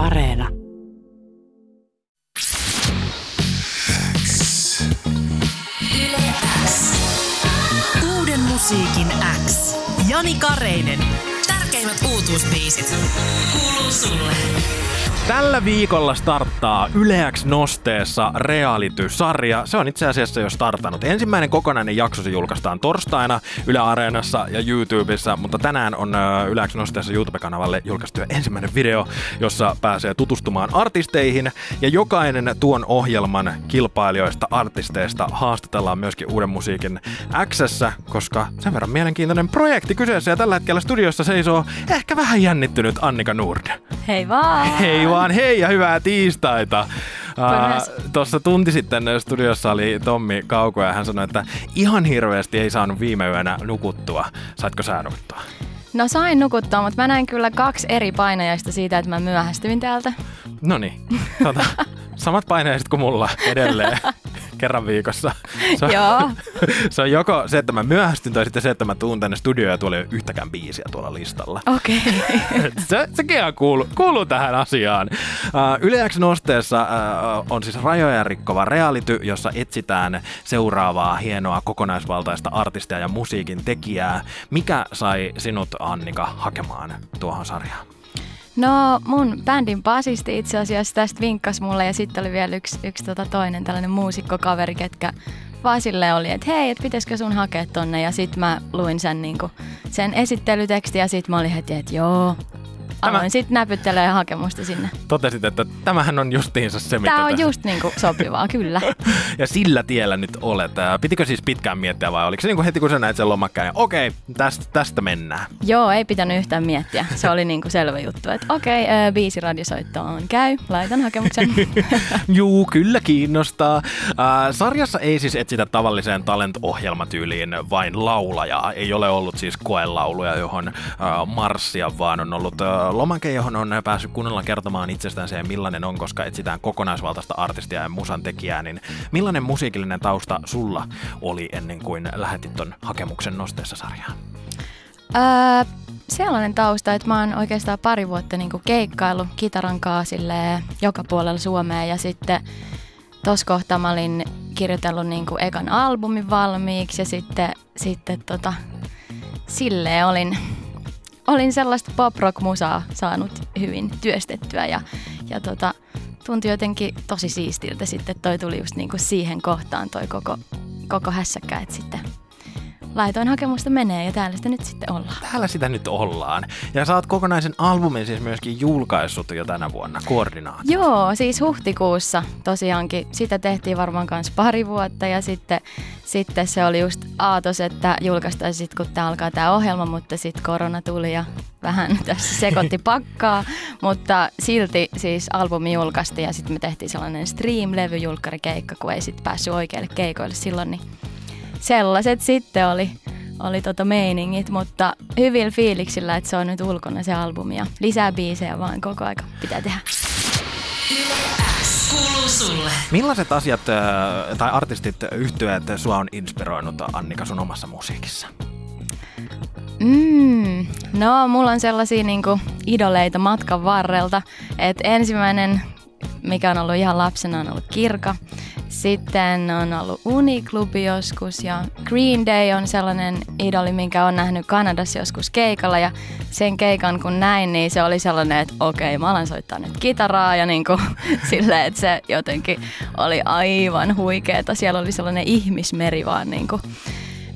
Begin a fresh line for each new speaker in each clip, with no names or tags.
Areena.
Uuden musiikin X. Jani Kareinen. Tärkeimmät uutuusbiisit. Kuuluu sulle.
Tällä viikolla starttaa Yleäks nosteessa reality-sarja. Se on itse asiassa jo startannut. Ensimmäinen kokonainen jakso se julkaistaan torstaina Yle Areenassa ja YouTubessa, mutta tänään on Yleäks nosteessa YouTube-kanavalle julkaistu ensimmäinen video, jossa pääsee tutustumaan artisteihin. Ja jokainen tuon ohjelman kilpailijoista, artisteista haastatellaan myöskin uuden musiikin x koska sen verran mielenkiintoinen projekti kyseessä. Ja tällä hetkellä studiossa seisoo ehkä vähän jännittynyt Annika Nord.
Hei vaan!
Hei vaan, hei ja hyvää tiistaita. Uh, Tuossa tunti sitten studiossa oli Tommi Kauko ja hän sanoi, että ihan hirveästi ei saanut viime yönä nukuttua. Saitko sä nukuttua?
No sain nukuttua, mutta mä näin kyllä kaksi eri painajaista siitä, että mä myöhästyin täältä.
No niin, tota, samat painajaiset kuin mulla edelleen kerran viikossa. Se on,
Joo.
se on joko se, että mä myöhästyn, tai sitten se, että mä tuun tänne studioon ja tuolla ei ole yhtäkään biisiä tuolla listalla.
Okei. Okay.
se, sekin kuuluu, kuuluu tähän asiaan. Uh, Yleäks nosteessa uh, on siis rajoja rikkova reality, jossa etsitään seuraavaa hienoa kokonaisvaltaista artistia ja musiikin tekijää. Mikä sai sinut, Annika, hakemaan tuohon sarjaan?
No mun bändin basisti itse asiassa tästä vinkkas mulle ja sitten oli vielä yksi, yksi tota toinen tällainen muusikkokaveri, ketkä vaan sille oli, että hei, että pitäisikö sun hakea tonne? Ja sitten mä luin sen, niinku, sen esittelyteksti ja sitten mä olin heti, että joo, Aloin Tämä... sitten näpyttelee hakemusta sinne.
Totesit, että tämähän on justiinsa se, mitä
Tämä on
tässä...
just niinku sopivaa, kyllä.
ja sillä tiellä nyt olet. Pitikö siis pitkään miettiä vai oliko se niinku heti kun sä näit sen lomakkeen, ja okei, tästä, tästä mennään?
Joo, ei pitänyt yhtään miettiä. Se oli niinku selvä juttu, että okei, äh, biisi radiosoitto on käy, laitan hakemuksen.
Juu, kyllä kiinnostaa. Äh, sarjassa ei siis etsitä tavalliseen talent-ohjelmatyyliin vain laulajaa. Ei ole ollut siis koelauluja, johon äh, marssia, vaan on ollut äh, lomake, johon on päässyt kunnolla kertomaan itsestään se, millainen on, koska etsitään kokonaisvaltaista artistia ja musan tekijää, niin millainen musiikillinen tausta sulla oli ennen kuin lähetit ton hakemuksen nosteessa sarjaan?
Öö, sellainen tausta, että mä oon oikeastaan pari vuotta niinku keikkaillut kitaran kaasille joka puolella Suomea ja sitten tos kohtaa mä olin kirjoitellut niinku ekan albumin valmiiksi ja sitten, sitten tota, silleen olin olin sellaista pop-rock-musaa saanut hyvin työstettyä ja, ja tota, tuntui jotenkin tosi siistiltä sitten, toi tuli just niinku siihen kohtaan toi koko, koko hässäkkä, että sitten laitoin hakemusta menee ja täällä sitä nyt sitten ollaan.
Täällä sitä nyt ollaan. Ja sä oot kokonaisen albumin siis myöskin julkaissut jo tänä vuonna, koordinaatio.
Joo, siis huhtikuussa tosiaankin. Sitä tehtiin varmaan kanssa pari vuotta ja sitten, sitten se oli just aatos, että julkaistaan sitten kun tämä alkaa tämä ohjelma, mutta sitten korona tuli ja vähän tässä sekoitti pakkaa, mutta silti siis albumi julkaistiin ja sitten me tehtiin sellainen stream-levyjulkkarikeikka, kun ei sitten päässyt oikeille keikoille silloin, niin sellaiset sitten oli, oli tota meiningit, mutta hyvillä fiiliksillä, että se on nyt ulkona se albumi ja lisää biisejä vaan koko aika pitää tehdä.
Millaiset asiat äh, tai artistit, yhtyöt sua on inspiroinut Annika sun omassa musiikissa?
Mm, no, mulla on sellaisia niinku idoleita matkan varrelta. Et ensimmäinen, mikä on ollut ihan lapsena, on ollut Kirka. Sitten on ollut Uniklubi joskus ja Green Day on sellainen idoli, minkä on nähnyt Kanadassa joskus keikalla ja sen keikan kun näin, niin se oli sellainen, että okei, mä alan soittaa nyt kitaraa ja niin kuin, silleen, että se jotenkin oli aivan huikeeta. Siellä oli sellainen ihmismeri vaan niin kuin,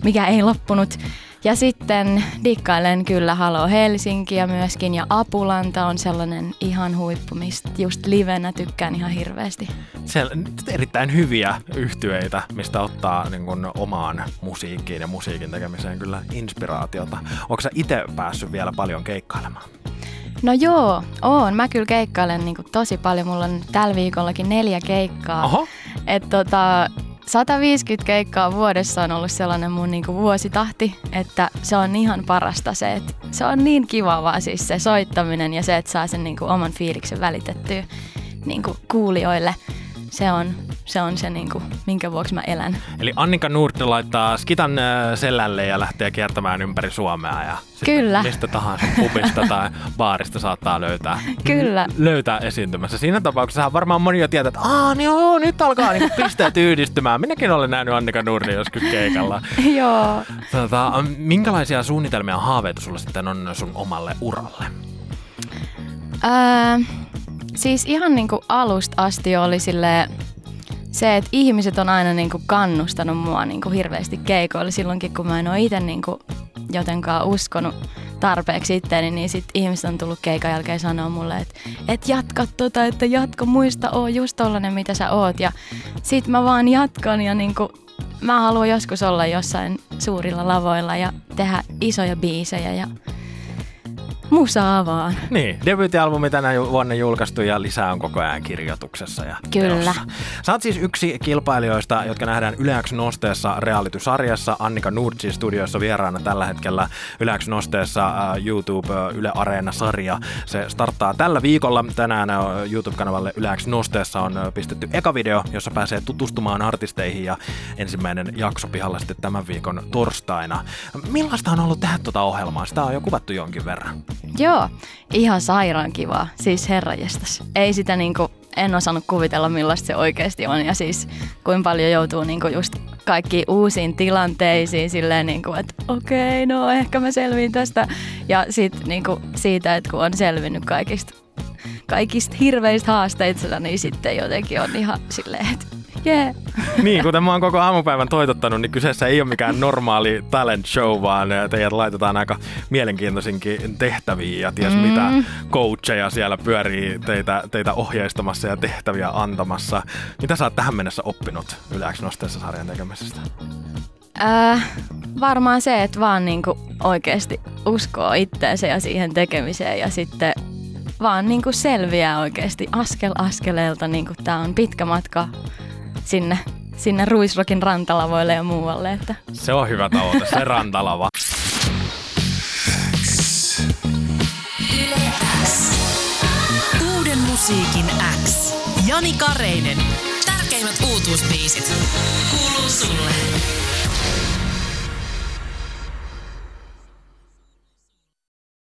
mikä ei loppunut. Ja sitten dikkailen kyllä Halo Helsinkiä myöskin ja Apulanta on sellainen ihan huippu, mistä just livenä tykkään ihan hirveästi.
Se erittäin hyviä yhtyeitä, mistä ottaa niin kun, omaan musiikkiin ja musiikin tekemiseen kyllä inspiraatiota. Onko sä itse päässyt vielä paljon keikkailemaan?
No joo, oon. Mä kyllä keikkailen niin tosi paljon. Mulla on tällä viikollakin neljä keikkaa.
Oho.
Et tota, 150 keikkaa vuodessa on ollut sellainen mun niinku vuositahti, että se on ihan parasta se, että se on niin kiva vaan siis se soittaminen ja se, että saa sen niinku oman fiiliksen välitettyä niinku kuulijoille. se on se, on se niin kuin, minkä vuoksi mä elän.
Eli Annika Nurt laittaa skitan äh, sellälle ja lähtee kiertämään ympäri Suomea. Ja
Kyllä.
Mistä tahansa pubista tai baarista saattaa löytää,
Kyllä.
löytää esiintymässä. Siinä tapauksessa varmaan moni jo tietää, että Aa, niin joo, nyt alkaa niin pisteet yhdistymään. Minäkin olen nähnyt Annika Nurni joskus keikalla.
Joo.
Tota, minkälaisia suunnitelmia ja haaveita sulla sitten on sun omalle uralle?
Öö, siis ihan niin kuin alusta asti oli sille se, että ihmiset on aina niin kuin kannustanut mua niin kuin hirveästi keikoille silloinkin, kun mä en ole itse niin kuin jotenkaan uskonut tarpeeksi itteeni, niin sit ihmiset on tullut keikan jälkeen sanoa mulle, että et jatka tota, että jatka, muista, oo just tollanen, mitä sä oot. Ja sit mä vaan jatkan ja niinku, mä haluan joskus olla jossain suurilla lavoilla ja tehdä isoja biisejä ja musaa vaan.
Niin, debyyttialbumi tänä vuonna julkaistu ja lisää on koko ajan kirjoituksessa ja
Kyllä.
Teossa. Sä oot siis yksi kilpailijoista, jotka nähdään Yleäks Nosteessa reality-sarjassa. Annika Nurtsi studioissa vieraana tällä hetkellä Yleäks Nosteessa uh, YouTube uh, Yle Areena-sarja. Se starttaa tällä viikolla. Tänään uh, YouTube-kanavalle Yleäks Nosteessa on pistetty eka video, jossa pääsee tutustumaan artisteihin ja ensimmäinen jakso pihalla sitten tämän viikon torstaina. Millaista on ollut tehdä tuota ohjelmaa? Sitä on jo kuvattu jonkin verran.
Joo, ihan sairaan kivaa. Siis herranjestas. Ei sitä niinku, en osannut kuvitella millaista se oikeasti on. Ja siis kuinka paljon joutuu niinku just kaikkiin uusiin tilanteisiin silleen niinku, että okei, okay, no ehkä mä selviin tästä. Ja sit niinku siitä, että kun on selvinnyt kaikista, kaikista hirveistä haasteista, niin sitten jotenkin on ihan silleen, että Yeah.
Niin, kuten mä oon koko aamupäivän toitottanut, niin kyseessä ei ole mikään normaali talent show, vaan teidät laitetaan aika mielenkiintoisinkin tehtäviä ja ties mm. mitä coacheja siellä pyörii teitä, teitä ohjeistamassa ja tehtäviä antamassa. Mitä sä oot tähän mennessä oppinut Yleäks Nosteessa sarjan tekemisestä?
Äh, varmaan se, että vaan niinku oikeasti uskoo itteensä ja siihen tekemiseen ja sitten vaan niinku selviää oikeasti askel askeleelta. Niinku tää on pitkä matka sinne, sinne Ruisrokin rantalavoille ja muualle. Että.
Se on hyvä tavoite, se rantalava.
Uuden musiikin X. Jani Kareinen. Tärkeimmät uutuusbiisit. Kuuluu sulle.